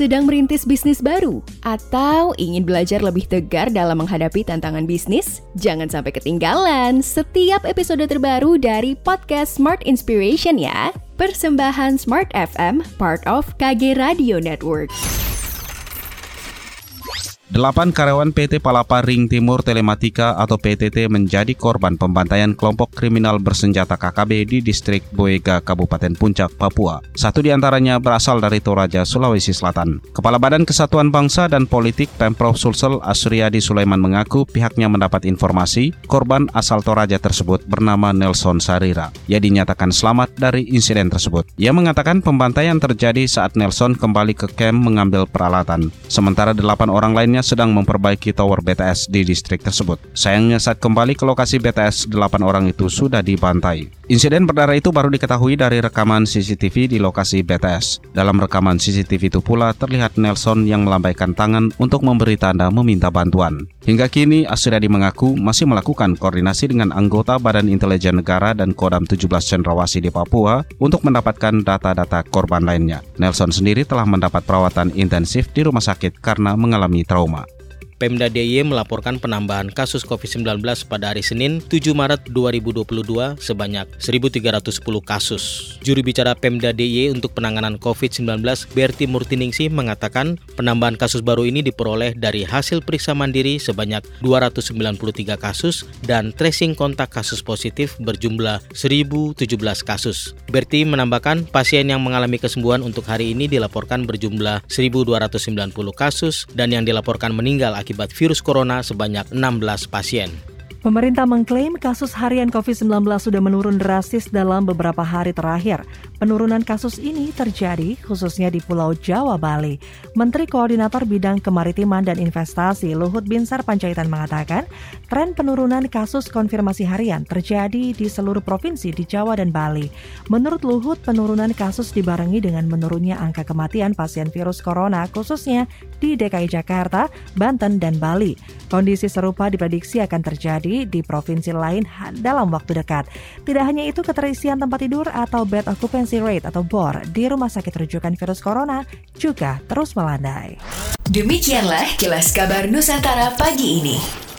Sedang merintis bisnis baru atau ingin belajar lebih tegar dalam menghadapi tantangan bisnis? Jangan sampai ketinggalan setiap episode terbaru dari podcast Smart Inspiration ya. Persembahan Smart FM, part of KG Radio Network. Delapan karyawan PT Palapa Ring Timur Telematika atau PTT menjadi korban pembantaian kelompok kriminal bersenjata KKB di distrik Boega, Kabupaten Puncak, Papua. Satu di antaranya berasal dari Toraja, Sulawesi Selatan. Kepala Badan Kesatuan Bangsa dan Politik Pemprov Sulsel Asriadi Sulaiman mengaku pihaknya mendapat informasi korban asal Toraja tersebut bernama Nelson Sarira. Ia dinyatakan selamat dari insiden tersebut. Ia mengatakan pembantaian terjadi saat Nelson kembali ke camp mengambil peralatan. Sementara delapan orang lainnya sedang memperbaiki tower BTS di distrik tersebut. Sayangnya saat kembali ke lokasi BTS, delapan orang itu sudah dibantai. Insiden berdarah itu baru diketahui dari rekaman CCTV di lokasi BTS. Dalam rekaman CCTV itu pula terlihat Nelson yang melambaikan tangan untuk memberi tanda meminta bantuan. Hingga kini, Asriadi mengaku masih melakukan koordinasi dengan anggota Badan Intelijen Negara dan Kodam 17 Cendrawasih di Papua untuk mendapatkan data-data korban lainnya. Nelson sendiri telah mendapat perawatan intensif di rumah sakit karena mengalami trauma. Pemda DIY melaporkan penambahan kasus COVID-19 pada hari Senin 7 Maret 2022 sebanyak 1.310 kasus. Juru bicara Pemda DIY untuk penanganan COVID-19 Berti Murtiningsi mengatakan penambahan kasus baru ini diperoleh dari hasil periksa mandiri sebanyak 293 kasus dan tracing kontak kasus positif berjumlah 1.017 kasus. Berti menambahkan pasien yang mengalami kesembuhan untuk hari ini dilaporkan berjumlah 1.290 kasus dan yang dilaporkan meninggal akibat akibat virus corona sebanyak 16 pasien. Pemerintah mengklaim kasus harian COVID-19 sudah menurun drastis dalam beberapa hari terakhir. Penurunan kasus ini terjadi khususnya di Pulau Jawa, Bali. Menteri Koordinator Bidang Kemaritiman dan Investasi Luhut Binsar Panjaitan mengatakan, tren penurunan kasus konfirmasi harian terjadi di seluruh provinsi di Jawa dan Bali. Menurut Luhut, penurunan kasus dibarengi dengan menurunnya angka kematian pasien virus corona khususnya di DKI Jakarta, Banten, dan Bali. Kondisi serupa diprediksi akan terjadi di provinsi lain dalam waktu dekat. Tidak hanya itu, keterisian tempat tidur atau bed occupancy rate atau BOR di rumah sakit rujukan virus corona juga terus melandai. Demikianlah kilas kabar Nusantara pagi ini.